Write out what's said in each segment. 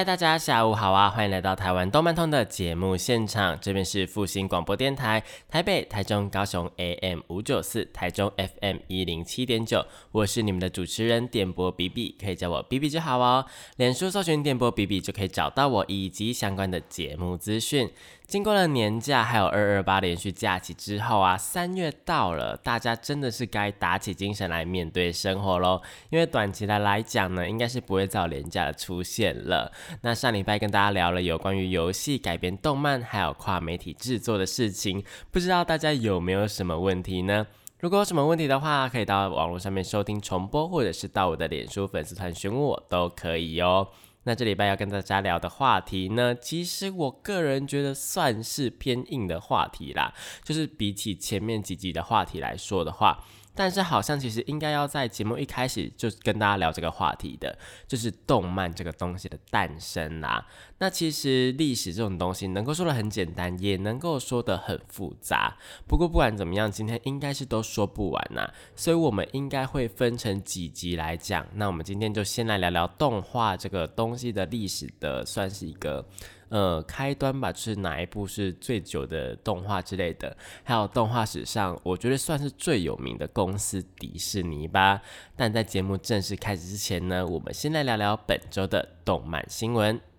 嗨，大家下午好啊！欢迎来到台湾动漫通的节目现场，这边是复兴广播电台台北、台中、高雄 AM 五九四，台中 FM 一零七点九，我是你们的主持人电波比比，可以叫我比比就好哦。脸书搜寻电波比比就可以找到我以及相关的节目资讯。经过了年假还有二二八连续假期之后啊，三月到了，大家真的是该打起精神来面对生活喽。因为短期的来讲呢，应该是不会再有廉价的出现了。那上礼拜跟大家聊了有关于游戏改编动漫还有跨媒体制作的事情，不知道大家有没有什么问题呢？如果有什么问题的话，可以到网络上面收听重播，或者是到我的脸书粉丝团询问我都可以哦。那这礼拜要跟大家聊的话题呢，其实我个人觉得算是偏硬的话题啦，就是比起前面几集的话题来说的话。但是好像其实应该要在节目一开始就跟大家聊这个话题的，就是动漫这个东西的诞生啦。那其实历史这种东西能够说的很简单，也能够说的很复杂。不过不管怎么样，今天应该是都说不完呐，所以我们应该会分成几集来讲。那我们今天就先来聊聊动画这个东西的历史的，算是一个。呃，开端吧，就是哪一部是最久的动画之类的，还有动画史上，我觉得算是最有名的公司迪士尼吧。但在节目正式开始之前呢，我们先来聊聊本周的动漫新闻。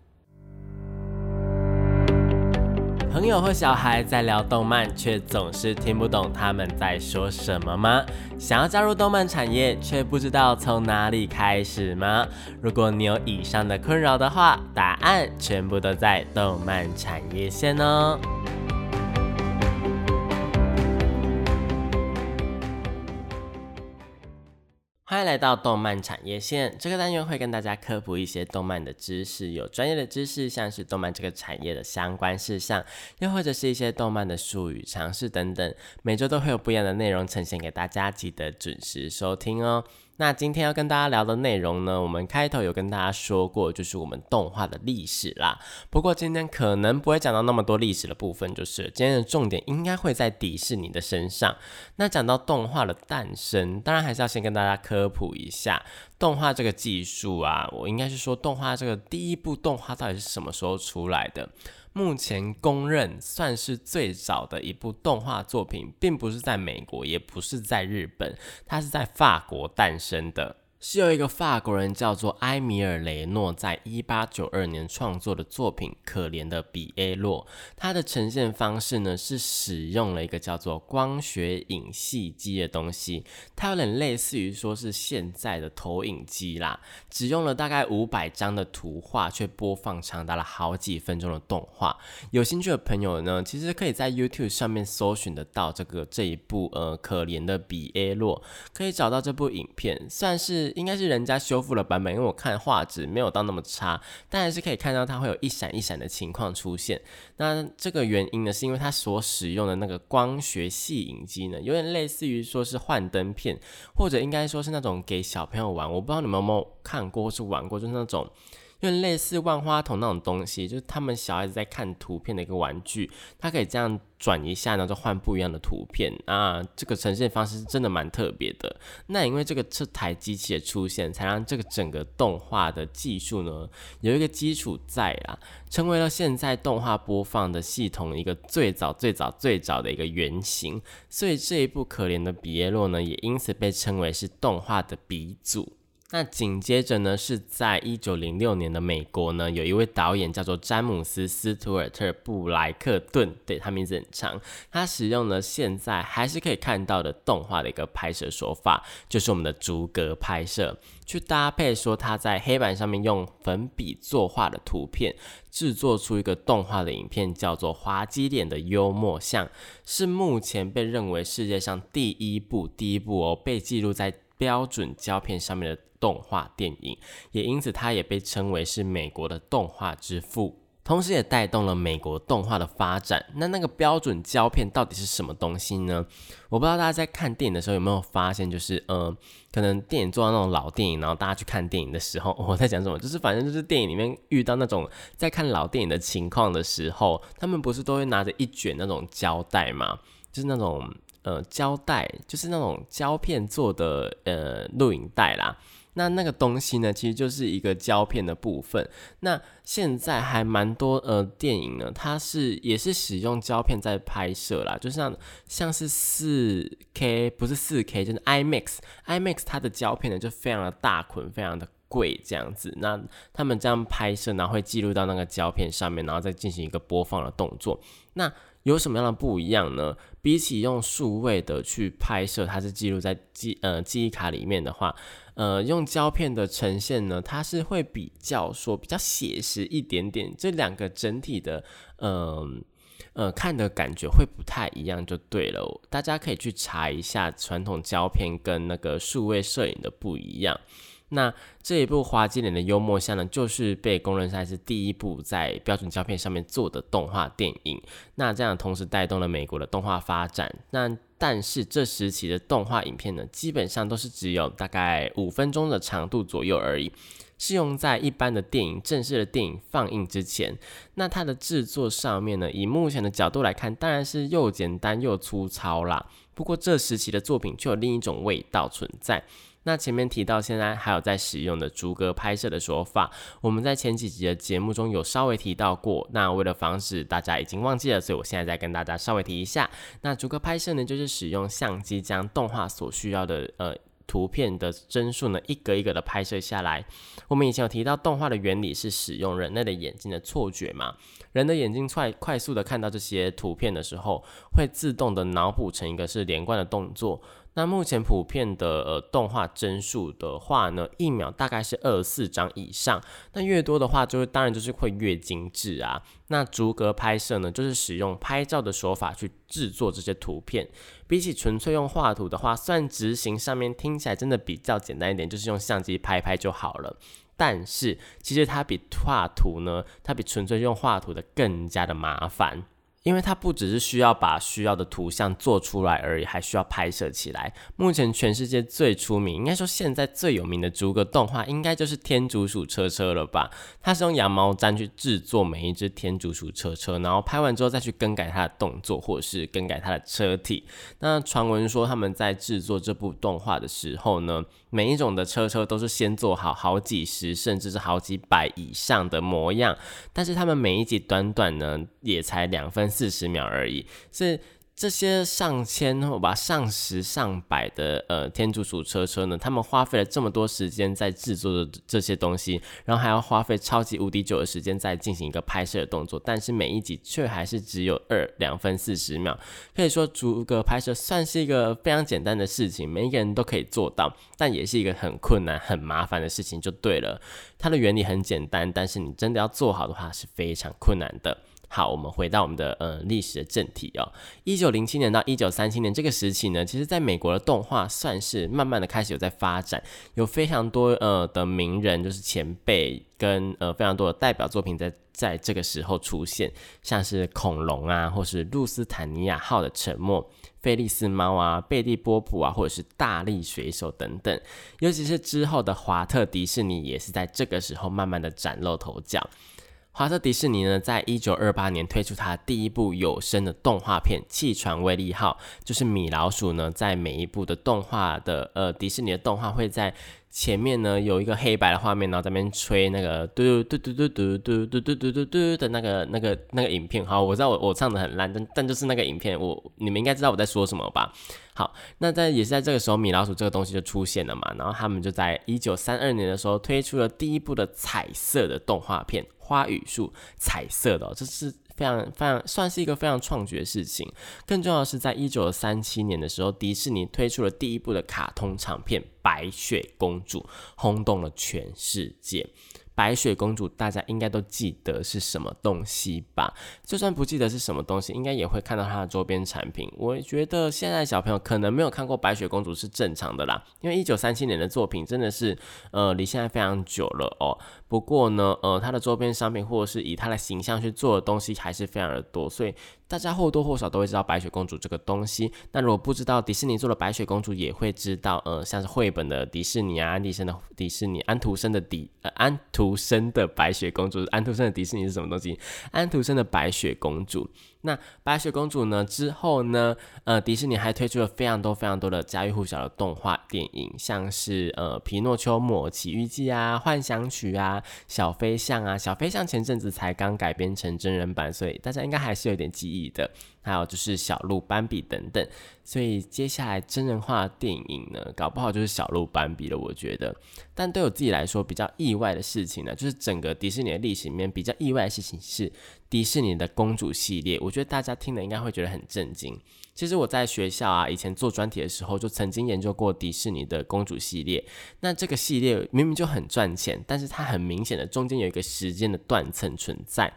朋友和小孩在聊动漫，却总是听不懂他们在说什么吗？想要加入动漫产业，却不知道从哪里开始吗？如果你有以上的困扰的话，答案全部都在动漫产业线哦。欢迎来到动漫产业线这个单元，会跟大家科普一些动漫的知识，有专业的知识，像是动漫这个产业的相关事项，又或者是一些动漫的术语、常识等等。每周都会有不一样的内容呈现给大家，记得准时收听哦。那今天要跟大家聊的内容呢，我们开头有跟大家说过，就是我们动画的历史啦。不过今天可能不会讲到那么多历史的部分，就是今天的重点应该会在迪士尼的身上。那讲到动画的诞生，当然还是要先跟大家科普一下动画这个技术啊。我应该是说动画这个第一部动画到底是什么时候出来的？目前公认算是最早的一部动画作品，并不是在美国，也不是在日本，它是在法国诞生的。是由一个法国人叫做埃米尔雷诺，在一八九二年创作的作品《可怜的比埃洛》。它的呈现方式呢，是使用了一个叫做光学影戏机的东西，它有点类似于说是现在的投影机啦。只用了大概五百张的图画，却播放长达了好几分钟的动画。有兴趣的朋友呢，其实可以在 YouTube 上面搜寻得到这个这一部呃《可怜的比埃洛》，可以找到这部影片，算是。应该是人家修复了版本，因为我看画质没有到那么差，但还是可以看到它会有一闪一闪的情况出现。那这个原因呢，是因为它所使用的那个光学细影机呢，有点类似于说是幻灯片，或者应该说是那种给小朋友玩。我不知道你们有没有看过或是玩过，就是那种。有点类似万花筒那种东西，就是他们小孩子在看图片的一个玩具，它可以这样转一下，然后就换不一样的图片啊。这个呈现方式是真的蛮特别的。那因为这个这台机器的出现，才让这个整个动画的技术呢有一个基础在啊，成为了现在动画播放的系统一个最早最早最早的一个原型。所以这一部可怜的比耶洛呢，也因此被称为是动画的鼻祖。那紧接着呢，是在一九零六年的美国呢，有一位导演叫做詹姆斯·斯图尔特·布莱克顿，对他名字很长。他使用了现在还是可以看到的动画的一个拍摄手法，就是我们的逐格拍摄，去搭配说他在黑板上面用粉笔作画的图片，制作出一个动画的影片，叫做《滑稽脸的幽默像》，是目前被认为世界上第一部第一部哦被记录在标准胶片上面的。动画电影，也因此它也被称为是美国的动画之父。同时也带动了美国动画的发展。那那个标准胶片到底是什么东西呢？我不知道大家在看电影的时候有没有发现，就是呃，可能电影做到那种老电影，然后大家去看电影的时候，我在讲什么？就是反正就是电影里面遇到那种在看老电影的情况的时候，他们不是都会拿着一卷那种胶带嘛，就是那种呃胶带，就是那种胶片做的呃录影带啦。那那个东西呢，其实就是一个胶片的部分。那现在还蛮多呃电影呢，它是也是使用胶片在拍摄啦，就像像是四 K 不是四 K，就是 IMAX，IMAX 它的胶片呢就非常的大捆，非常的贵这样子。那他们这样拍摄，然后会记录到那个胶片上面，然后再进行一个播放的动作。那有什么样的不一样呢？比起用数位的去拍摄，它是记录在记呃记忆卡里面的话。呃，用胶片的呈现呢，它是会比较说比较写实一点点，这两个整体的，嗯呃，看的感觉会不太一样，就对了。大家可以去查一下传统胶片跟那个数位摄影的不一样。那这一部滑稽脸的幽默像呢，就是被公认是第一部在标准胶片上面做的动画电影。那这样同时带动了美国的动画发展。那但是这时期的动画影片呢，基本上都是只有大概五分钟的长度左右而已，是用在一般的电影正式的电影放映之前。那它的制作上面呢，以目前的角度来看，当然是又简单又粗糙啦。不过这时期的作品却有另一种味道存在。那前面提到，现在还有在使用的逐格拍摄的说法，我们在前几集的节目中有稍微提到过。那为了防止大家已经忘记了，所以我现在再跟大家稍微提一下。那逐格拍摄呢，就是使用相机将动画所需要的呃图片的帧数呢，一格一格的拍摄下来。我们以前有提到，动画的原理是使用人类的眼睛的错觉嘛？人的眼睛快快速的看到这些图片的时候，会自动的脑补成一个是连贯的动作。那目前普遍的呃动画帧数的话呢，一秒大概是二十四张以上。那越多的话，就是当然就是会越精致啊。那逐格拍摄呢，就是使用拍照的手法去制作这些图片。比起纯粹用画图的话，算执行上面听起来真的比较简单一点，就是用相机拍拍就好了。但是其实它比画图呢，它比纯粹用画图的更加的麻烦。因为它不只是需要把需要的图像做出来而已，还需要拍摄起来。目前全世界最出名，应该说现在最有名的逐格动画，应该就是天竺鼠车车了吧？它是用羊毛毡去制作每一只天竺鼠车车，然后拍完之后再去更改它的动作，或者是更改它的车体。那传闻说他们在制作这部动画的时候呢？每一种的车车都是先做好好几十甚至是好几百以上的模样，但是他们每一集短短呢也才两分四十秒而已，是。这些上千或吧上十上百的呃天竺鼠车车呢，他们花费了这么多时间在制作的这些东西，然后还要花费超级无敌久的时间在进行一个拍摄的动作，但是每一集却还是只有二两分四十秒，可以说逐个拍摄算是一个非常简单的事情，每一个人都可以做到，但也是一个很困难很麻烦的事情就对了。它的原理很简单，但是你真的要做好的话是非常困难的。好，我们回到我们的呃历史的正题哦。一九零七年到一九三七年这个时期呢，其实在美国的动画算是慢慢的开始有在发展，有非常多呃的名人，就是前辈跟呃非常多的代表作品在在这个时候出现，像是恐龙啊，或是露斯坦尼亚号的沉没，菲利斯猫啊，贝蒂波普啊，或者是大力水手等等，尤其是之后的华特迪士尼也是在这个时候慢慢的崭露头角。华特迪士尼呢，在一九二八年推出它第一部有声的动画片《气船威力号》，就是米老鼠呢，在每一部的动画的呃迪士尼的动画会在前面呢有一个黑白的画面，然后在那边吹那个嘟嘟嘟嘟嘟嘟嘟嘟嘟嘟嘟的那个那个那个影片。好，我知道我我唱的很烂，但但就是那个影片，我你们应该知道我在说什么吧？好，那在也是在这个时候，米老鼠这个东西就出现了嘛，然后他们就在一九三二年的时候推出了第一部的彩色的动画片。花语树彩色的，这是非常非常算是一个非常创举的事情。更重要的是，在一九三七年的时候，迪士尼推出了第一部的卡通长片《白雪公主》，轰动了全世界。白雪公主，大家应该都记得是什么东西吧？就算不记得是什么东西，应该也会看到它的周边产品。我觉得现在小朋友可能没有看过白雪公主是正常的啦，因为一九三七年的作品真的是，呃，离现在非常久了哦。不过呢，呃，它的周边商品或者是以它的形象去做的东西还是非常的多，所以大家或多或少都会知道白雪公主这个东西。那如果不知道迪士尼做的白雪公主，也会知道，呃，像是绘本的迪士尼啊，安迪生的迪士尼，安徒生的迪，呃，安徒生的白雪公主，安徒生的迪士尼是什么东西？安徒生的白雪公主。那白雪公主呢？之后呢？呃，迪士尼还推出了非常多非常多的家喻户晓的动画电影，像是呃《皮诺丘》《魔奇遇记》啊，《幻想曲》啊，《小飞象》啊，《小飞象》前阵子才刚改编成真人版，所以大家应该还是有点记忆的。还有就是小鹿斑比等等，所以接下来真人化电影呢，搞不好就是小鹿斑比了。我觉得，但对我自己来说比较意外的事情呢，就是整个迪士尼的历史里面比较意外的事情是迪士尼的公主系列。我觉得大家听了应该会觉得很震惊。其实我在学校啊，以前做专题的时候就曾经研究过迪士尼的公主系列。那这个系列明明就很赚钱，但是它很明显的中间有一个时间的断层存在。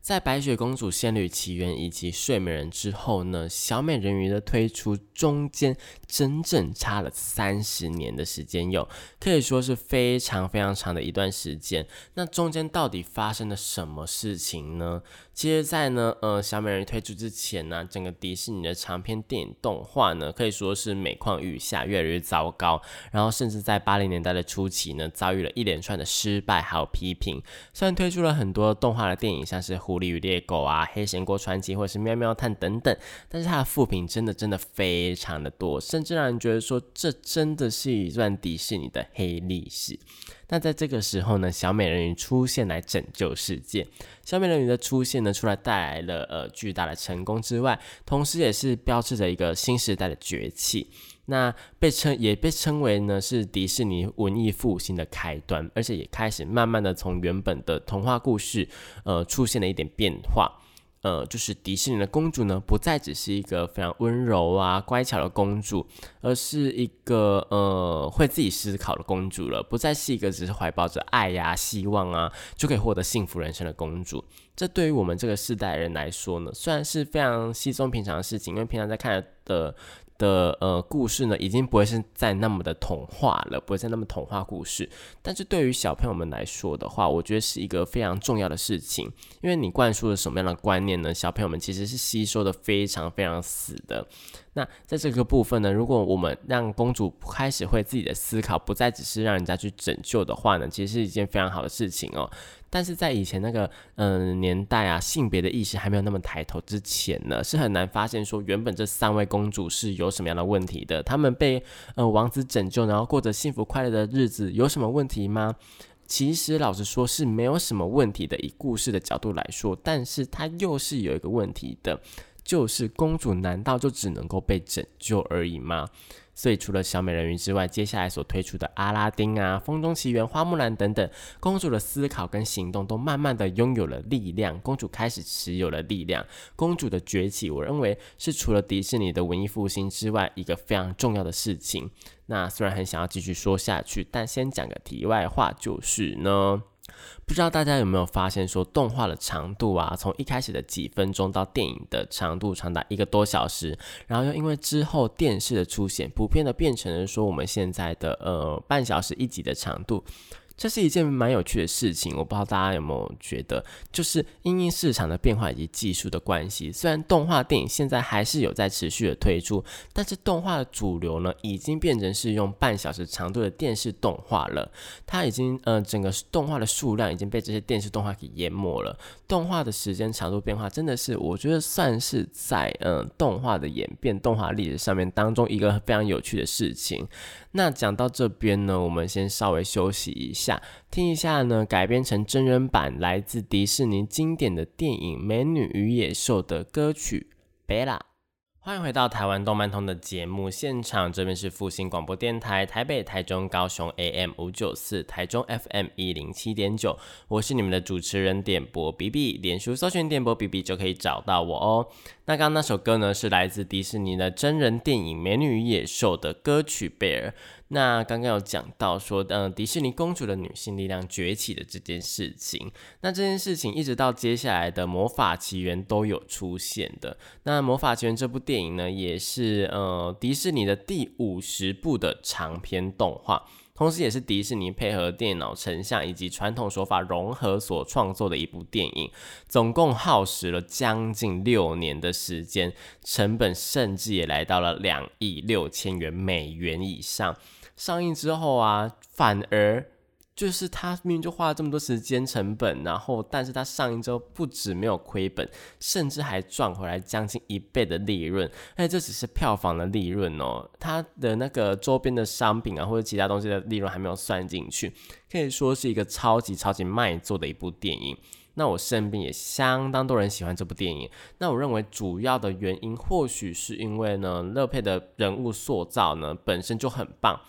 在《白雪公主》《仙女奇缘》以及《睡美人》之后呢，小美人鱼的推出中间整整差了三十年的时间，有可以说是非常非常长的一段时间。那中间到底发生了什么事情呢？其实，在呢，呃，小美人推出之前呢，整个迪士尼的长篇电影动画呢，可以说是每况愈下，越来越糟糕。然后，甚至在八零年代的初期呢，遭遇了一连串的失败还有批评。虽然推出了很多动画的电影，像是《狐狸与猎狗》啊，《黑神国传奇》或者是《喵喵探》等等，但是它的负评真的真的非常的多，甚至让人觉得说，这真的是一段迪士尼的黑历史。那在这个时候呢，小美人鱼出现来拯救世界。小美人鱼的出现呢，除了带来了呃巨大的成功之外，同时也是标志着一个新时代的崛起。那被称也被称为呢是迪士尼文艺复兴的开端，而且也开始慢慢的从原本的童话故事呃出现了一点变化。呃，就是迪士尼的公主呢，不再只是一个非常温柔啊、乖巧的公主，而是一个呃会自己思考的公主了，不再是一个只是怀抱着爱呀、希望啊就可以获得幸福人生的公主。这对于我们这个世代人来说呢，虽然是非常稀松平常的事情，因为平常在看的。的呃故事呢，已经不会是再那么的童话了，不会再那么童话故事。但是对于小朋友们来说的话，我觉得是一个非常重要的事情，因为你灌输了什么样的观念呢？小朋友们其实是吸收的非常非常死的。那在这个部分呢，如果我们让公主开始会自己的思考，不再只是让人家去拯救的话呢，其实是一件非常好的事情哦。但是在以前那个嗯年代啊，性别的意识还没有那么抬头之前呢，是很难发现说原本这三位公主是有什么样的问题的。他们被呃王子拯救，然后过着幸福快乐的日子，有什么问题吗？其实老实说是没有什么问题的。以故事的角度来说，但是它又是有一个问题的，就是公主难道就只能够被拯救而已吗？所以，除了小美人鱼之外，接下来所推出的阿拉丁啊、风中奇缘、花木兰等等，公主的思考跟行动都慢慢的拥有了力量，公主开始持有了力量。公主的崛起，我认为是除了迪士尼的文艺复兴之外，一个非常重要的事情。那虽然很想要继续说下去，但先讲个题外话，就是呢。不知道大家有没有发现，说动画的长度啊，从一开始的几分钟到电影的长度长达一个多小时，然后又因为之后电视的出现，普遍的变成了说我们现在的呃半小时一集的长度。这是一件蛮有趣的事情，我不知道大家有没有觉得，就是因应市场的变化以及技术的关系，虽然动画电影现在还是有在持续的推出，但是动画的主流呢，已经变成是用半小时长度的电视动画了。它已经呃，整个动画的数量已经被这些电视动画给淹没了。动画的时间长度变化，真的是我觉得算是在嗯动画的演变、动画历史上面当中一个非常有趣的事情。那讲到这边呢，我们先稍微休息一下，下听一下呢改编成真人版来自迪士尼经典的电影《美女与野兽》的歌曲《Bella》。欢迎回到台湾动漫通的节目现场，这边是复兴广播电台台北、台中、高雄 AM 五九四，台中 FM 一零七点九，我是你们的主持人点播 B B，脸书搜寻点播 B B 就可以找到我哦。那刚刚那首歌呢，是来自迪士尼的真人电影《美女与野兽》的歌曲《Bear》。那刚刚有讲到说，嗯，迪士尼公主的女性力量崛起的这件事情。那这件事情一直到接下来的《魔法奇缘》都有出现的。那《魔法奇缘》这部电影呢，也是呃迪士尼的第五十部的长篇动画。同时也是迪士尼配合电脑成像以及传统手法融合所创作的一部电影，总共耗时了将近六年的时间，成本甚至也来到了两亿六千元美元以上。上映之后啊，反而。就是他明明就花了这么多时间成本，然后但是他上映之后不止没有亏本，甚至还赚回来将近一倍的利润。而且，这只是票房的利润哦，它的那个周边的商品啊或者其他东西的利润还没有算进去，可以说是一个超级超级卖座的一部电影。那我身边也相当多人喜欢这部电影。那我认为主要的原因或许是因为呢，乐佩的人物塑造呢本身就很棒。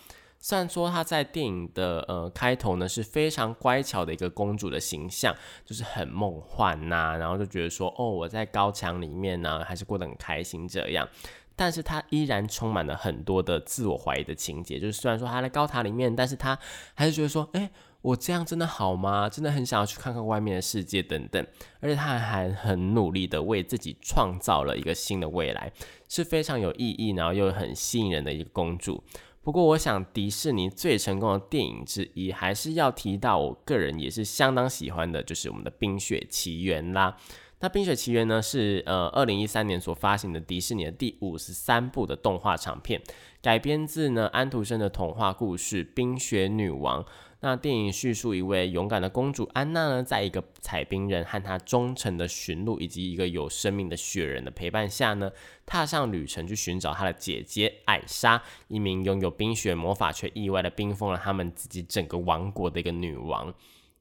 虽然说她在电影的呃开头呢是非常乖巧的一个公主的形象，就是很梦幻呐，然后就觉得说哦我在高墙里面呢还是过得很开心这样，但是她依然充满了很多的自我怀疑的情节，就是虽然说她在高塔里面，但是她还是觉得说，哎，我这样真的好吗？真的很想要去看看外面的世界等等，而且她还很努力的为自己创造了一个新的未来，是非常有意义，然后又很吸引人的一个公主。不过，我想迪士尼最成功的电影之一，还是要提到我个人也是相当喜欢的，就是我们的《冰雪奇缘》啦。那《冰雪奇缘》呢，是呃二零一三年所发行的迪士尼的第五十三部的动画长片，改编自呢安徒生的童话故事《冰雪女王》。那电影叙述一位勇敢的公主安娜呢，在一个采冰人和她忠诚的驯鹿以及一个有生命的雪人的陪伴下呢，踏上旅程去寻找她的姐姐艾莎，一名拥有冰雪魔法却意外的冰封了他们自己整个王国的一个女王。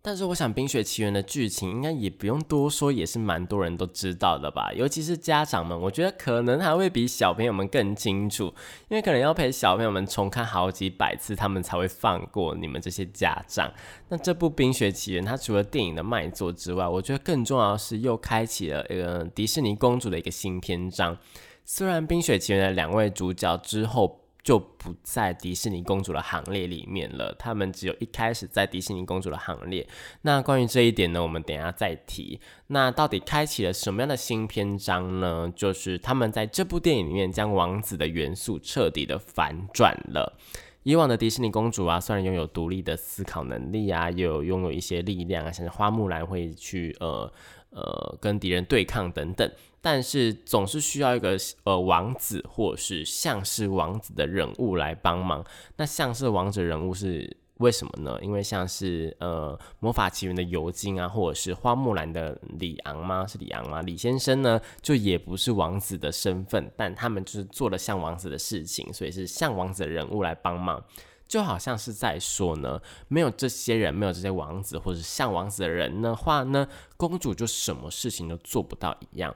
但是我想，《冰雪奇缘》的剧情应该也不用多说，也是蛮多人都知道的吧。尤其是家长们，我觉得可能还会比小朋友们更清楚，因为可能要陪小朋友们重看好几百次，他们才会放过你们这些家长。那这部《冰雪奇缘》，它除了电影的卖座之外，我觉得更重要的是又开启了呃迪士尼公主的一个新篇章。虽然《冰雪奇缘》的两位主角之后。就不在迪士尼公主的行列里面了，他们只有一开始在迪士尼公主的行列。那关于这一点呢，我们等下再提。那到底开启了什么样的新篇章呢？就是他们在这部电影里面将王子的元素彻底的反转了。以往的迪士尼公主啊，虽然拥有独立的思考能力啊，又有拥有一些力量啊，像是花木兰会去呃呃跟敌人对抗等等。但是总是需要一个呃王子或是像是王子的人物来帮忙。那像是王子人物是为什么呢？因为像是呃魔法奇缘的尤金啊，或者是花木兰的李昂吗？是李昂吗？李先生呢，就也不是王子的身份，但他们就是做了像王子的事情，所以是像王子的人物来帮忙。就好像是在说呢，没有这些人，没有这些王子或者像王子的人的话呢，公主就什么事情都做不到一样。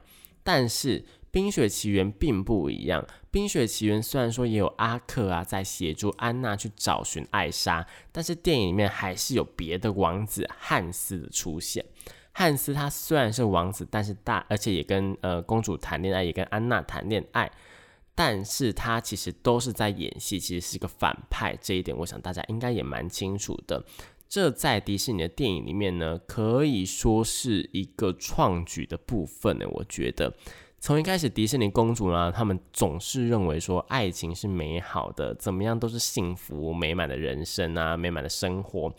但是《冰雪奇缘》并不一样，《冰雪奇缘》虽然说也有阿克啊在协助安娜去找寻艾莎，但是电影里面还是有别的王子汉斯的出现。汉斯他虽然是王子，但是大而且也跟呃公主谈恋爱，也跟安娜谈恋爱，但是他其实都是在演戏，其实是个反派。这一点我想大家应该也蛮清楚的。这在迪士尼的电影里面呢，可以说是一个创举的部分呢。我觉得，从一开始迪士尼公主呢，他们总是认为说爱情是美好的，怎么样都是幸福美满的人生啊，美满的生活，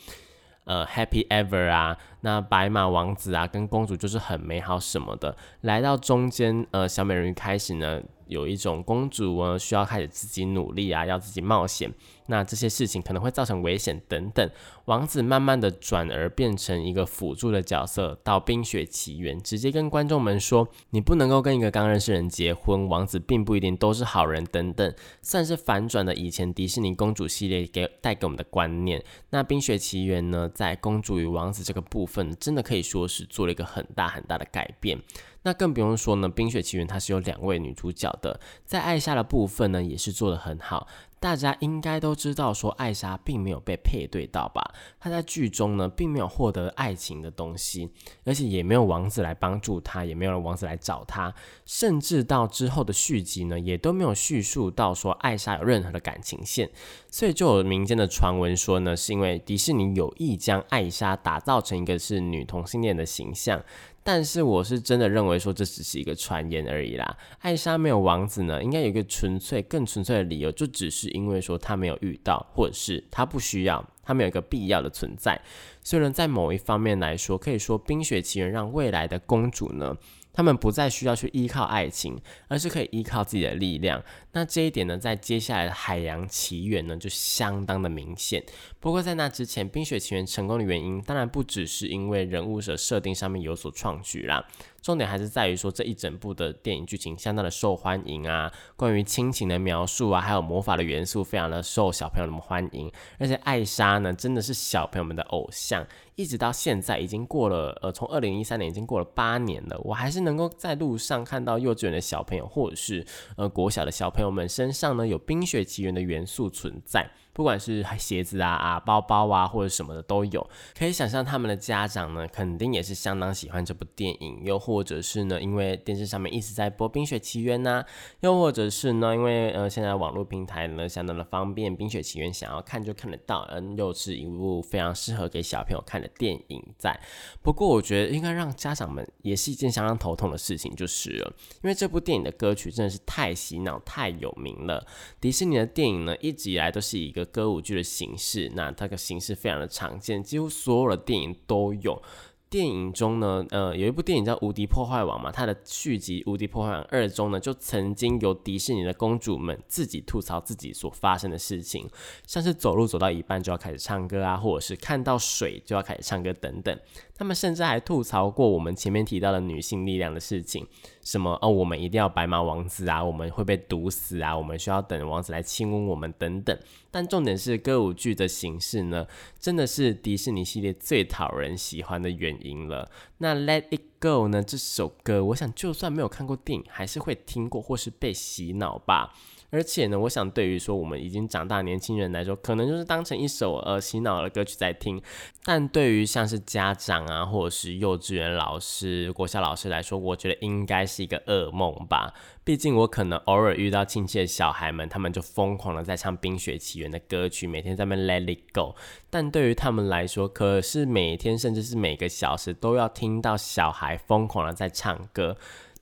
呃，Happy Ever 啊，那白马王子啊跟公主就是很美好什么的。来到中间，呃，小美人鱼开始呢。有一种公主啊，需要开始自己努力啊，要自己冒险。那这些事情可能会造成危险等等。王子慢慢的转而变成一个辅助的角色，到《冰雪奇缘》直接跟观众们说，你不能够跟一个刚认识人结婚，王子并不一定都是好人等等，算是反转了以前迪士尼公主系列给带给我们的观念。那《冰雪奇缘》呢，在公主与王子这个部分，真的可以说是做了一个很大很大的改变。那更不用说呢，《冰雪奇缘》它是有两位女主角的，在艾莎的部分呢，也是做的很好。大家应该都知道，说艾莎并没有被配对到吧？她在剧中呢，并没有获得爱情的东西，而且也没有王子来帮助她，也没有王子来找她，甚至到之后的续集呢，也都没有叙述到说艾莎有任何的感情线。所以就有民间的传闻说呢，是因为迪士尼有意将艾莎打造成一个是女同性恋的形象。但是我是真的认为说这只是一个传言而已啦。艾莎没有王子呢，应该有一个纯粹、更纯粹的理由，就只是因为说她没有遇到，或者是她不需要，她没有一个必要的存在。所以呢，在某一方面来说，可以说《冰雪奇缘》让未来的公主呢。他们不再需要去依靠爱情，而是可以依靠自己的力量。那这一点呢，在接下来的《海洋奇缘》呢，就相当的明显。不过在那之前，《冰雪奇缘》成功的原因，当然不只是因为人物的设定上面有所创举啦。重点还是在于说这一整部的电影剧情相当的受欢迎啊，关于亲情的描述啊，还有魔法的元素，非常的受小朋友们欢迎。而且艾莎呢，真的是小朋友们的偶像，一直到现在已经过了呃，从二零一三年已经过了八年了，我还是能够在路上看到幼稚园的小朋友或者是呃国小的小朋朋友们身上呢有冰雪奇缘的元素存在。不管是鞋子啊啊包包啊或者什么的都有，可以想象他们的家长呢肯定也是相当喜欢这部电影，又或者是呢因为电视上面一直在播《冰雪奇缘》呐，又或者是呢因为呃现在网络平台呢相当的方便，《冰雪奇缘》想要看就看得到，嗯，又是一部非常适合给小朋友看的电影在。不过我觉得应该让家长们也是一件相当头痛的事情，就是了，因为这部电影的歌曲真的是太洗脑、太有名了。迪士尼的电影呢一直以来都是一个。歌舞剧的形式，那它的形式非常的常见，几乎所有的电影都有。电影中呢，呃，有一部电影叫《无敌破坏王》嘛，它的续集《无敌破坏王二》中呢，就曾经由迪士尼的公主们自己吐槽自己所发生的事情，像是走路走到一半就要开始唱歌啊，或者是看到水就要开始唱歌等等。他们甚至还吐槽过我们前面提到的女性力量的事情。什么哦？我们一定要白马王子啊？我们会被毒死啊？我们需要等王子来亲吻我们等等。但重点是歌舞剧的形式呢，真的是迪士尼系列最讨人喜欢的原因了。那 Let It Go 呢？这首歌，我想就算没有看过电影，还是会听过或是被洗脑吧。而且呢，我想对于说我们已经长大年轻人来说，可能就是当成一首呃洗脑的歌曲在听。但对于像是家长啊，或者是幼稚园老师、国小老师来说，我觉得应该是一个噩梦吧。毕竟我可能偶尔遇到亲切的小孩们，他们就疯狂的在唱《冰雪奇缘》的歌曲，每天在那 Let It Go。但对于他们来说，可是每天甚至是每个小时都要听到小孩疯狂的在唱歌。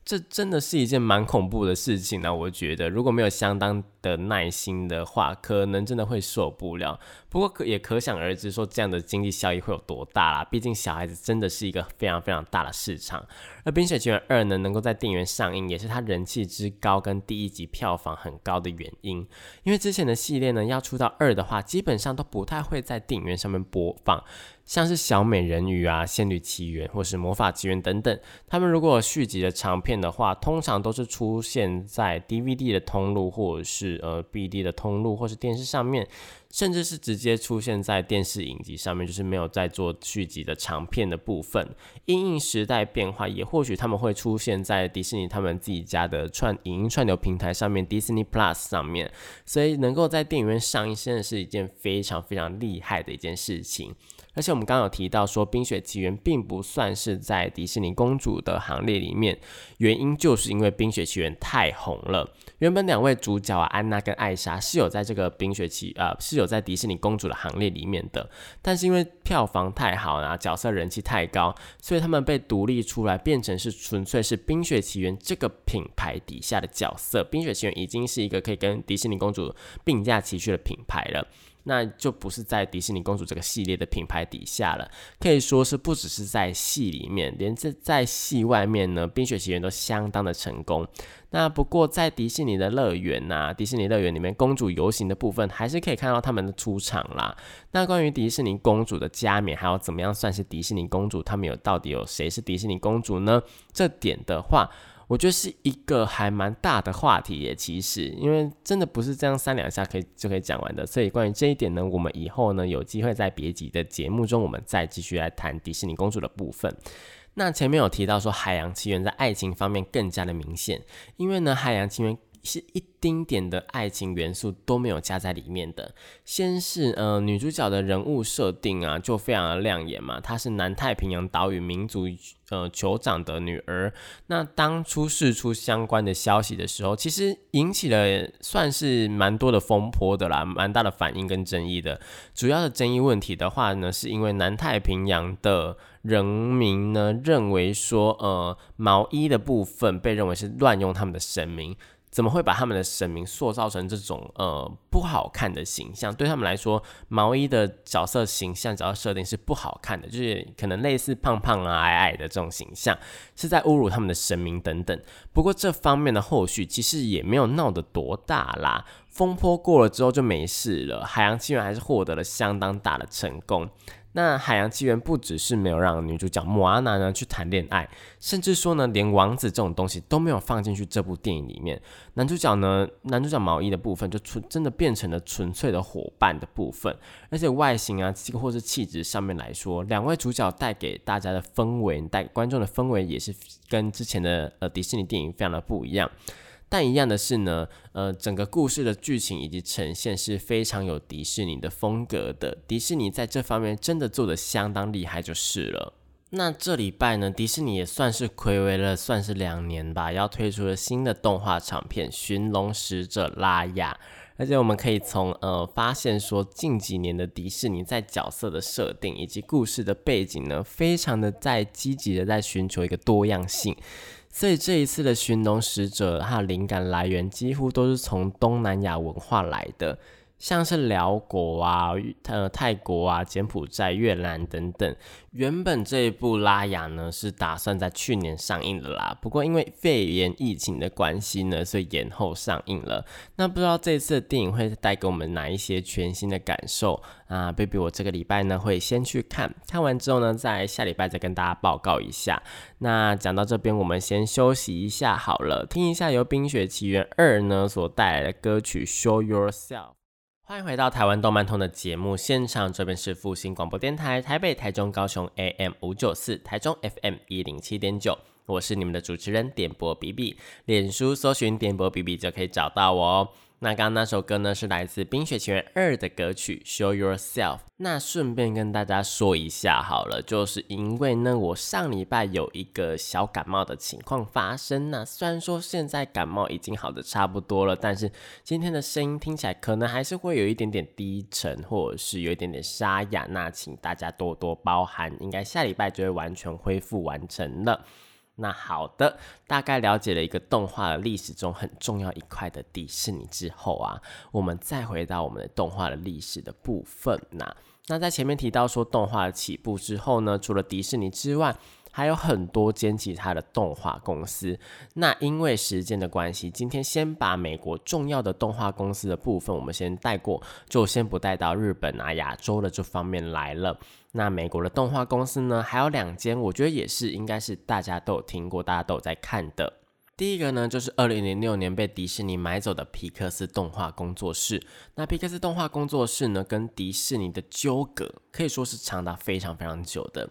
这真的是一件蛮恐怖的事情呢，我觉得如果没有相当的耐心的话，可能真的会受不了。不过可也可想而知，说这样的经济效益会有多大啦。毕竟小孩子真的是一个非常非常大的市场。而《冰雪奇缘二》呢，能够在电影院上映，也是它人气之高跟第一集票房很高的原因。因为之前的系列呢，要出到二的话，基本上都不太会在电影院上面播放。像是小美人鱼啊、仙女奇缘或是魔法奇缘等等，他们如果续集的长片的话，通常都是出现在 DVD 的通路，或者是呃 BD 的通路，或是电视上面，甚至是直接出现在电视影集上面，就是没有在做续集的长片的部分。因应时代变化，也或许他们会出现在迪士尼他们自己家的串影音串流平台上面，Disney Plus 上面，所以能够在电影院上映，真的是一件非常非常厉害的一件事情。而且我们刚刚有提到说，《冰雪奇缘》并不算是在迪士尼公主的行列里面，原因就是因为《冰雪奇缘》太红了。原本两位主角啊，安娜跟艾莎是有在这个《冰雪奇》呃是有在迪士尼公主的行列里面的，但是因为票房太好啊，角色人气太高，所以他们被独立出来，变成是纯粹是《冰雪奇缘》这个品牌底下的角色。《冰雪奇缘》已经是一个可以跟迪士尼公主并驾齐驱的品牌了。那就不是在迪士尼公主这个系列的品牌底下了，可以说是不只是在戏里面，连在在戏外面呢，《冰雪奇缘》都相当的成功。那不过在迪士尼的乐园呐，迪士尼乐园里面公主游行的部分，还是可以看到他们的出场啦。那关于迪士尼公主的加冕，还有怎么样算是迪士尼公主，他们有到底有谁是迪士尼公主呢？这点的话。我觉得是一个还蛮大的话题耶，其实，因为真的不是这样三两下可以就可以讲完的，所以关于这一点呢，我们以后呢有机会在别集的节目中，我们再继续来谈迪士尼公主的部分。那前面有提到说，《海洋奇缘》在爱情方面更加的明显，因为呢，《海洋奇缘》是一丁点的爱情元素都没有加在里面的。先是呃女主角的人物设定啊，就非常的亮眼嘛，她是南太平洋岛屿民族呃酋长的女儿。那当初释出相关的消息的时候，其实引起了算是蛮多的风波的啦，蛮大的反应跟争议的。主要的争议问题的话呢，是因为南太平洋的人民呢认为说，呃毛衣的部分被认为是乱用他们的神明。怎么会把他们的神明塑造成这种呃不好看的形象？对他们来说，毛衣的角色形象、角色设定是不好看的，就是可能类似胖胖啊、矮矮的这种形象，是在侮辱他们的神明等等。不过这方面的后续其实也没有闹得多大啦，风波过了之后就没事了。海洋纪元还是获得了相当大的成功。那《海洋纪元》不只是没有让女主角莫阿娜呢去谈恋爱，甚至说呢，连王子这种东西都没有放进去这部电影里面。男主角呢，男主角毛衣的部分就纯真的变成了纯粹的伙伴的部分，而且外形啊，或是气质上面来说，两位主角带给大家的氛围，带观众的氛围也是跟之前的呃迪士尼电影非常的不一样。但一样的是呢，呃，整个故事的剧情以及呈现是非常有迪士尼的风格的。迪士尼在这方面真的做的相当厉害，就是了。那这礼拜呢，迪士尼也算是暌违了，算是两年吧，要推出了新的动画长片《寻龙使者拉雅》。而且我们可以从呃发现说，近几年的迪士尼在角色的设定以及故事的背景呢，非常的在积极的在寻求一个多样性。所以这一次的寻龙使者，它的灵感来源几乎都是从东南亚文化来的。像是辽国啊、呃泰国啊、柬埔寨、越南等等，原本这一部拉雅呢是打算在去年上映的啦，不过因为肺炎疫情的关系呢，所以延后上映了。那不知道这次的电影会带给我们哪一些全新的感受啊？baby，我这个礼拜呢会先去看看完之后呢，在下礼拜再跟大家报告一下。那讲到这边，我们先休息一下好了，听一下由《冰雪奇缘二》呢所带来的歌曲《Show Yourself》。欢迎回到台湾动漫通的节目现场，这边是复兴广播电台台北、台中、高雄 AM 五九四，台中 FM 一零七点九，我是你们的主持人点播 B B，脸书搜寻点播 B B 就可以找到我哦。那刚刚那首歌呢，是来自《冰雪奇缘二》的歌曲《Show Yourself》。那顺便跟大家说一下好了，就是因为呢，我上礼拜有一个小感冒的情况发生。那虽然说现在感冒已经好的差不多了，但是今天的声音听起来可能还是会有一点点低沉，或者是有一点点沙哑。那请大家多多包涵，应该下礼拜就会完全恢复完成了。那好的，大概了解了一个动画的历史中很重要一块的迪士尼之后啊，我们再回到我们的动画的历史的部分。那那在前面提到说动画的起步之后呢，除了迪士尼之外，还有很多间其他的动画公司。那因为时间的关系，今天先把美国重要的动画公司的部分我们先带过，就先不带到日本啊、亚洲的这方面来了。那美国的动画公司呢，还有两间，我觉得也是应该是大家都有听过，大家都有在看的。第一个呢，就是二零零六年被迪士尼买走的皮克斯动画工作室。那皮克斯动画工作室呢，跟迪士尼的纠葛可以说是长达非常非常久的。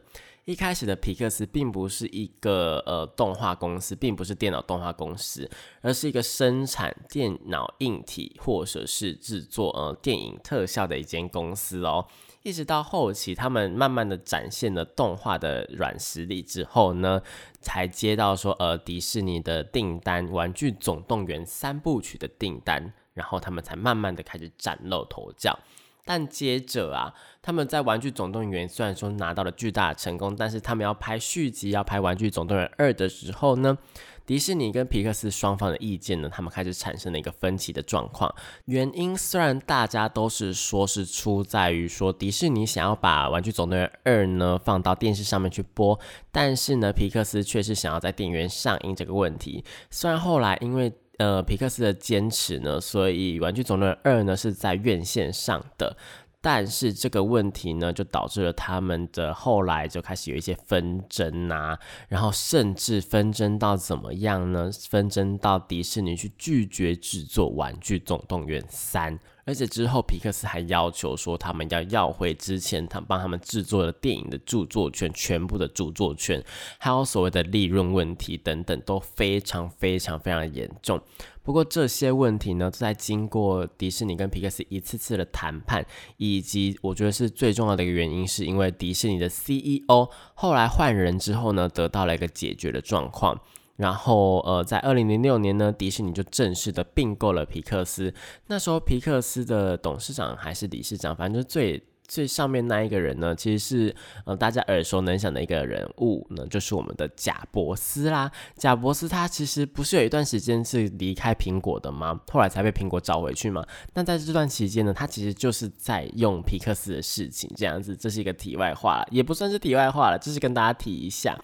一开始的皮克斯并不是一个呃动画公司，并不是电脑动画公司，而是一个生产电脑硬体或者是制作呃电影特效的一间公司哦。一直到后期，他们慢慢的展现了动画的软实力之后呢，才接到说呃迪士尼的订单，《玩具总动员》三部曲的订单，然后他们才慢慢的开始崭露头角。但接着啊，他们在《玩具总动员》虽然说拿到了巨大的成功，但是他们要拍续集，要拍《玩具总动员二》的时候呢，迪士尼跟皮克斯双方的意见呢，他们开始产生了一个分歧的状况。原因虽然大家都是说是出在于说迪士尼想要把《玩具总动员二》呢放到电视上面去播，但是呢，皮克斯却是想要在电影院上映这个问题。虽然后来因为呃，皮克斯的坚持呢，所以《玩具总动员二》呢是在院线上的，但是这个问题呢，就导致了他们的后来就开始有一些纷争啊，然后甚至纷争到怎么样呢？纷争到迪士尼去拒绝制作《玩具总动员三》，而且之后皮克斯还要求说，他们要要回之前他帮他们制作的电影的著作权，全部的著作权，还有所谓的利润问题等等，都非常非常非常严重。不过这些问题呢，在经过迪士尼跟皮克斯一次次的谈判，以及我觉得是最重要的一个原因，是因为迪士尼的 CEO 后来换人之后呢，得到了一个解决的状况。然后，呃，在二零零六年呢，迪士尼就正式的并购了皮克斯。那时候，皮克斯的董事长还是理事长，反正就最最上面那一个人呢，其实是呃大家耳熟能详的一个人物呢，就是我们的贾伯斯啦。贾伯斯他其实不是有一段时间是离开苹果的吗？后来才被苹果找回去嘛。那在这段期间呢，他其实就是在用皮克斯的事情，这样子，这是一个题外话，也不算是题外话了，就是跟大家提一下。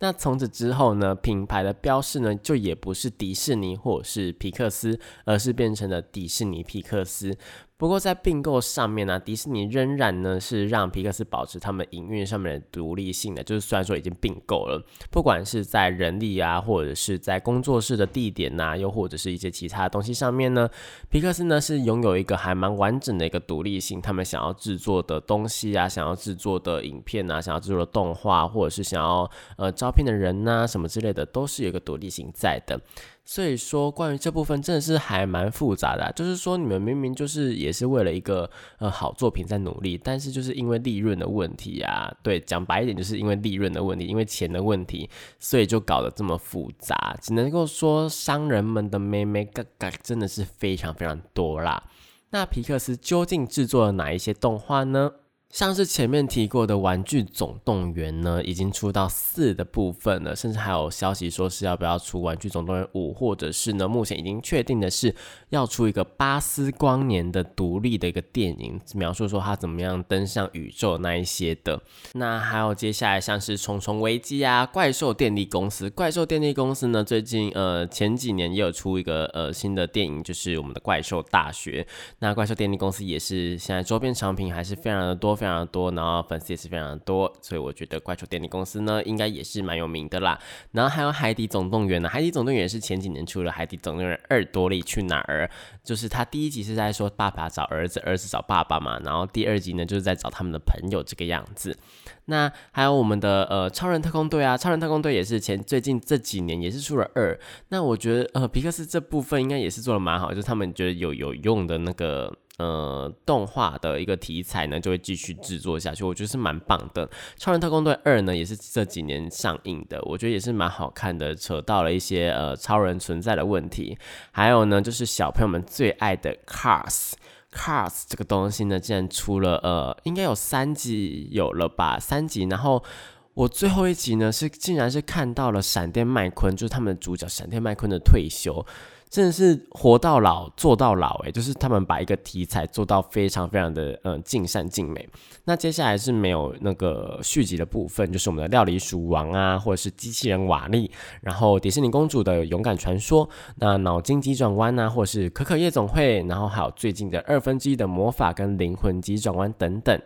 那从此之后呢，品牌的标识呢，就也不是迪士尼或者是皮克斯，而是变成了迪士尼皮克斯。不过在并购上面呢，迪士尼仍然呢是让皮克斯保持他们营运上面的独立性的，就是虽然说已经并购了，不管是在人力啊，或者是在工作室的地点呐，又或者是一些其他的东西上面呢，皮克斯呢是拥有一个还蛮完整的一个独立性，他们想要制作的东西啊，想要制作的影片啊，想要制作的动画，或者是想要呃招聘的人呐什么之类的，都是有一个独立性在的。所以说，关于这部分真的是还蛮复杂的。就是说，你们明明就是也是为了一个呃好作品在努力，但是就是因为利润的问题啊，对，讲白一点，就是因为利润的问题，因为钱的问题，所以就搞得这么复杂。只能够说，商人们的妹妹嘎嘎真的是非常非常多啦。那皮克斯究竟制作了哪一些动画呢？像是前面提过的《玩具总动员》呢，已经出到四的部分了，甚至还有消息说是要不要出《玩具总动员五》，或者是呢，目前已经确定的是要出一个巴斯光年的独立的一个电影，描述说他怎么样登上宇宙那一些的。那还有接下来像是《虫虫危机》啊，《怪兽电力公司》。怪兽电力公司呢，最近呃前几年也有出一个呃新的电影，就是我们的《怪兽大学》。那怪兽电力公司也是现在周边产品还是非常的多。非常多，然后粉丝也是非常多，所以我觉得怪兽电力公司呢，应该也是蛮有名的啦。然后还有海底总动员呢，海底总动员是前几年出了《海底总动员二：多利去哪儿》，就是他第一集是在说爸爸找儿子，儿子找爸爸嘛，然后第二集呢就是在找他们的朋友这个样子。那还有我们的呃超人特工队啊，超人特工队也是前最近这几年也是出了二。那我觉得呃皮克斯这部分应该也是做的蛮好，就是他们觉得有有用的那个。呃，动画的一个题材呢，就会继续制作下去，我觉得是蛮棒的。超人特工队二呢，也是这几年上映的，我觉得也是蛮好看的，扯到了一些呃超人存在的问题。还有呢，就是小朋友们最爱的 Cars，Cars 这个东西呢，竟然出了呃，应该有三集有了吧？三集，然后我最后一集呢，是竟然是看到了闪电麦昆，就是他们的主角闪电麦昆的退休。真的是活到老做到老诶，就是他们把一个题材做到非常非常的嗯尽善尽美。那接下来是没有那个续集的部分，就是我们的料理鼠王啊，或者是机器人瓦力，然后迪士尼公主的勇敢传说，那脑筋急转弯啊，或者是可可夜总会，然后还有最近的二分之一的魔法跟灵魂急转弯等等。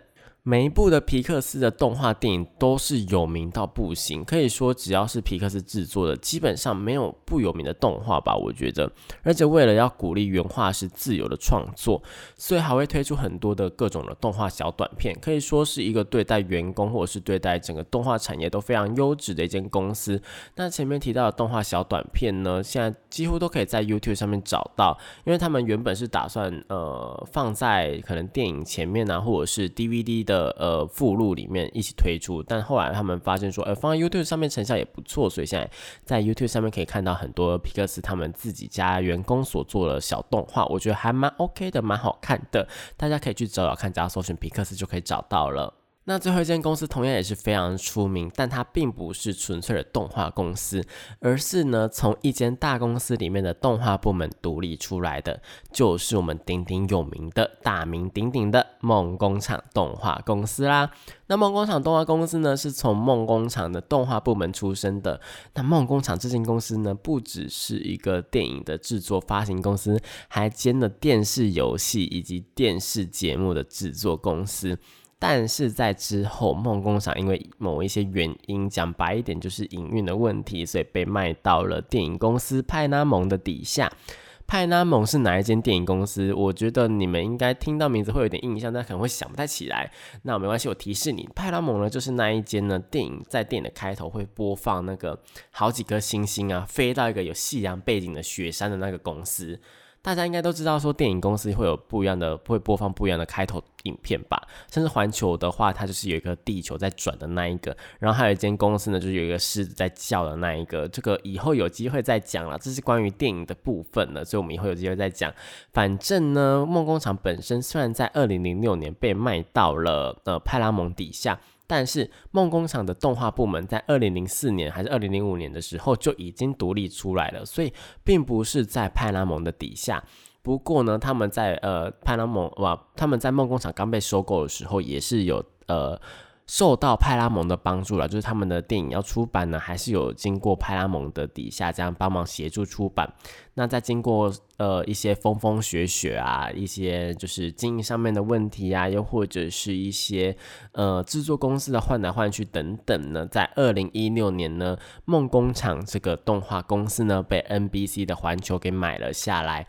每一部的皮克斯的动画电影都是有名到不行，可以说只要是皮克斯制作的，基本上没有不有名的动画吧。我觉得，而且为了要鼓励原画师自由的创作，所以还会推出很多的各种的动画小短片，可以说是一个对待员工或者是对待整个动画产业都非常优质的一间公司。那前面提到的动画小短片呢，现在几乎都可以在 YouTube 上面找到，因为他们原本是打算呃放在可能电影前面啊，或者是 DVD 的。的呃附录里面一起推出，但后来他们发现说，呃放在 YouTube 上面成效也不错，所以现在在 YouTube 上面可以看到很多皮克斯他们自己家员工所做的小动画，我觉得还蛮 OK 的，蛮好看的，大家可以去找找看，只要搜寻皮克斯就可以找到了。那最后一间公司同样也是非常出名，但它并不是纯粹的动画公司，而是呢从一间大公司里面的动画部门独立出来的，就是我们鼎鼎有名的大名鼎鼎的梦工厂动画公司啦。那梦工厂动画公司呢是从梦工厂的动画部门出身的。那梦工厂这间公司呢不只是一个电影的制作发行公司，还兼了电视游戏以及电视节目的制作公司。但是在之后，梦工厂因为某一些原因，讲白一点就是营运的问题，所以被卖到了电影公司派拉蒙的底下。派拉蒙是哪一间电影公司？我觉得你们应该听到名字会有点印象，但可能会想不太起来。那没关系，我提示你，派拉蒙呢就是那一间呢电影在电影的开头会播放那个好几颗星星啊飞到一个有夕阳背景的雪山的那个公司。大家应该都知道，说电影公司会有不一样的，会播放不一样的开头影片吧。甚至环球的话，它就是有一个地球在转的那一个，然后还有一间公司呢，就是有一个狮子在叫的那一个。这个以后有机会再讲了，这是关于电影的部分了，所以我们以后有机会再讲。反正呢，梦工厂本身虽然在二零零六年被卖到了呃派拉蒙底下。但是梦工厂的动画部门在二零零四年还是二零零五年的时候就已经独立出来了，所以并不是在派拉蒙的底下。不过呢，他们在呃派拉蒙哇，他们在梦工厂刚被收购的时候也是有呃。受到派拉蒙的帮助了，就是他们的电影要出版呢，还是有经过派拉蒙的底下这样帮忙协助出版。那在经过呃一些风风雪雪啊，一些就是经营上面的问题啊，又或者是一些呃制作公司的换来换去等等呢，在二零一六年呢，梦工厂这个动画公司呢被 NBC 的环球给买了下来。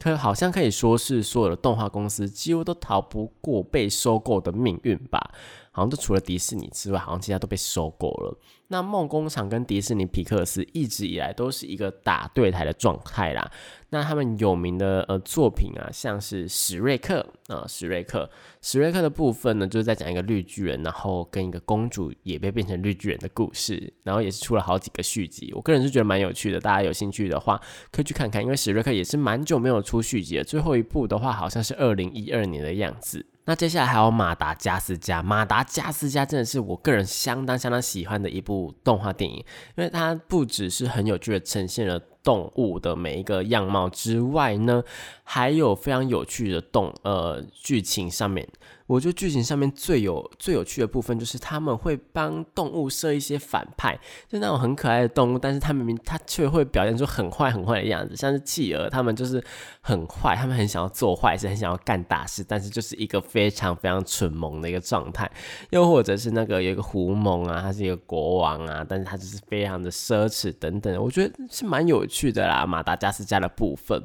可好像可以说是所有的动画公司几乎都逃不过被收购的命运吧。好像就除了迪士尼之外，好像其他都被收购了。那梦工厂跟迪士尼皮克斯一直以来都是一个打对台的状态啦。那他们有名的呃作品啊，像是史瑞克啊，史瑞克，史瑞克的部分呢，就是在讲一个绿巨人，然后跟一个公主也被变成绿巨人的故事，然后也是出了好几个续集。我个人是觉得蛮有趣的，大家有兴趣的话可以去看看，因为史瑞克也是蛮久没有出续集了，最后一部的话好像是二零一二年的样子。那接下来还有马达加斯加，马达加斯加真的是我个人相当相当喜欢的一部动画电影，因为它不只是很有趣的呈现了动物的每一个样貌之外呢，还有非常有趣的动呃剧情上面。我觉得剧情上面最有最有趣的部分，就是他们会帮动物设一些反派，就那种很可爱的动物，但是他明明他却会表现出很坏很坏的样子，像是企鹅，他们就是很坏，他们很想要做坏事，很想要干大事，但是就是一个非常非常蠢萌的一个状态。又或者是那个有一个狐獴啊，他是一个国王啊，但是他就是非常的奢侈等等，我觉得是蛮有趣去的啦，马达加斯加的部分。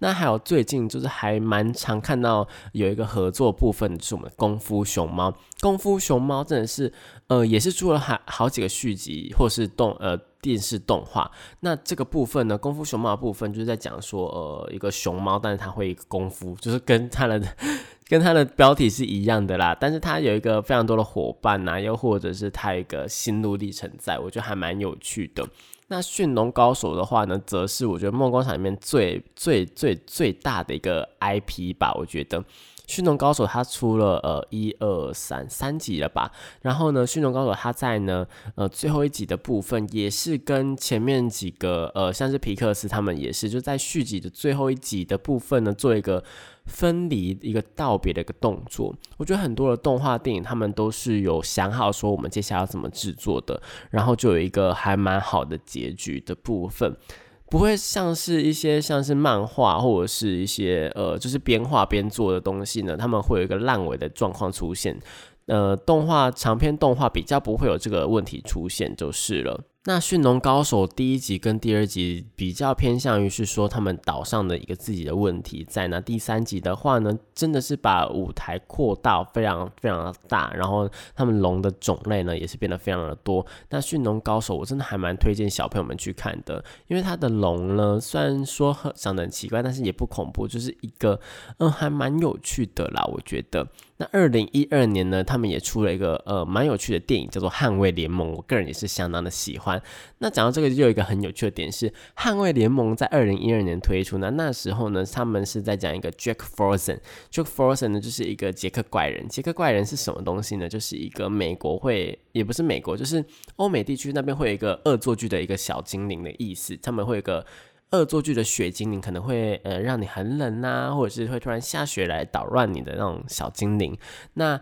那还有最近就是还蛮常看到有一个合作部分，就是我们功夫熊猫。功夫熊猫真的是，呃，也是出了好好几个续集，或是动呃电视动画。那这个部分呢，功夫熊猫的部分就是在讲说，呃，一个熊猫，但是它会功夫，就是跟它的 跟它的标题是一样的啦。但是它有一个非常多的伙伴呐，又或者是它一个心路历程在，我觉得还蛮有趣的。那驯龙高手的话呢，则是我觉得梦工厂里面最最最最大的一个 IP 吧。我觉得驯龙高手它出了呃一二三三集了吧，然后呢，驯龙高手它在呢呃最后一集的部分也是跟前面几个呃像是皮克斯他们也是就在续集的最后一集的部分呢做一个。分离一个道别的一个动作，我觉得很多的动画电影他们都是有想好说我们接下来要怎么制作的，然后就有一个还蛮好的结局的部分，不会像是一些像是漫画或者是一些呃就是边画边做的东西呢，他们会有一个烂尾的状况出现，呃，动画长篇动画比较不会有这个问题出现就是了。那《驯龙高手》第一集跟第二集比较偏向于是说他们岛上的一个自己的问题在那，第三集的话呢，真的是把舞台扩到非常非常的大，然后他们龙的种类呢也是变得非常的多。那《驯龙高手》我真的还蛮推荐小朋友们去看的，因为它的龙呢虽然说长得很奇怪，但是也不恐怖，就是一个嗯还蛮有趣的啦，我觉得。那二零一二年呢，他们也出了一个呃蛮有趣的电影，叫做《捍卫联盟》，我个人也是相当的喜欢。那讲到这个，就有一个很有趣的点是，《捍卫联盟》在二零一二年推出，那那时候呢，他们是在讲一个 Jack Frozen。Jack Frozen 呢，就是一个杰克怪人。杰克怪人是什么东西呢？就是一个美国会，也不是美国，就是欧美地区那边会有一个恶作剧的一个小精灵的意思。他们会有个。恶作剧的雪精灵可能会呃让你很冷呐，或者是会突然下雪来捣乱你的那种小精灵。那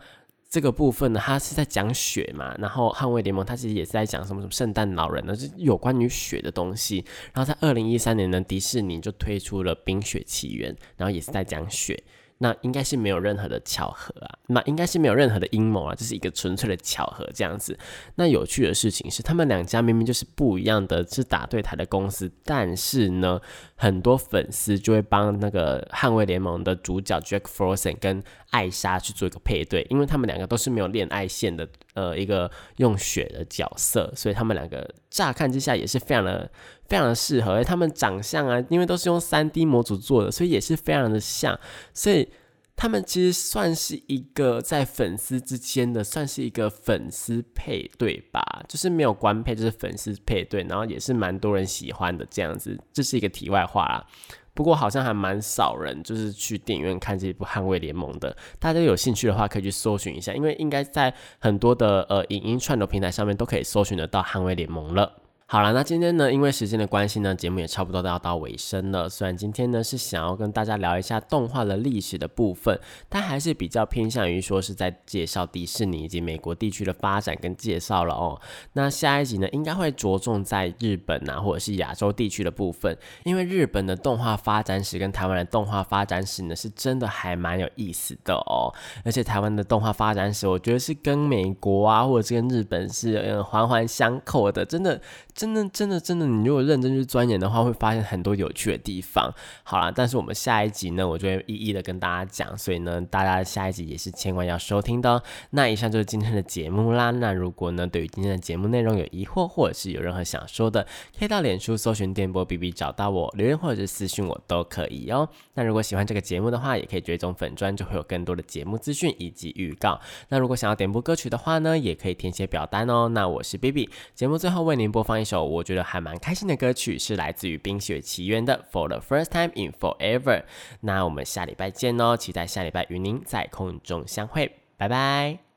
这个部分呢，它是在讲雪嘛，然后捍卫联盟它其实也是在讲什么什么圣诞老人呢，是有关于雪的东西。然后在二零一三年呢，迪士尼就推出了冰雪奇缘，然后也是在讲雪。那应该是没有任何的巧合啊，那应该是没有任何的阴谋啊，这是一个纯粹的巧合这样子。那有趣的事情是，他们两家明明就是不一样的，是打对台的公司，但是呢，很多粉丝就会帮那个捍卫联盟的主角 Jack Frozen 跟艾莎去做一个配对，因为他们两个都是没有恋爱线的，呃，一个用血的角色，所以他们两个乍看之下也是非常的、非常的适合。他们长相啊，因为都是用三 D 模组做的，所以也是非常的像，所以他们其实算是一个在粉丝之间的，算是一个粉丝配对吧，就是没有官配，就是粉丝配对，然后也是蛮多人喜欢的这样子。这是一个题外话啦。不过好像还蛮少人就是去电影院看这部《捍卫联盟》的，大家有兴趣的话可以去搜寻一下，因为应该在很多的呃影音串流平台上面都可以搜寻得到《捍卫联盟》了。好了，那今天呢，因为时间的关系呢，节目也差不多都要到尾声了。虽然今天呢是想要跟大家聊一下动画的历史的部分，但还是比较偏向于说是在介绍迪士尼以及美国地区的发展跟介绍了哦。那下一集呢，应该会着重在日本啊，或者是亚洲地区的部分，因为日本的动画发展史跟台湾的动画发展史呢，是真的还蛮有意思的哦。而且台湾的动画发展史，我觉得是跟美国啊，或者是跟日本是嗯环环相扣的，真的。真的，真的，真的，你如果认真去钻研的话，会发现很多有趣的地方。好啦，但是我们下一集呢，我就会一一的跟大家讲，所以呢，大家下一集也是千万要收听的。哦那以上就是今天的节目啦。那如果呢，对于今天的节目内容有疑惑，或者是有任何想说的，可以到脸书搜寻电波 B B 找到我留言，或者是私讯我都可以哦。那如果喜欢这个节目的话，也可以追踪粉砖，就会有更多的节目资讯以及预告。那如果想要点播歌曲的话呢，也可以填写表单哦。那我是 B B，节目最后为您播放。一首首我觉得还蛮开心的歌曲，是来自于《冰雪奇缘》的《For the First Time in Forever》。那我们下礼拜见哦，期待下礼拜与您在空中相会，拜拜。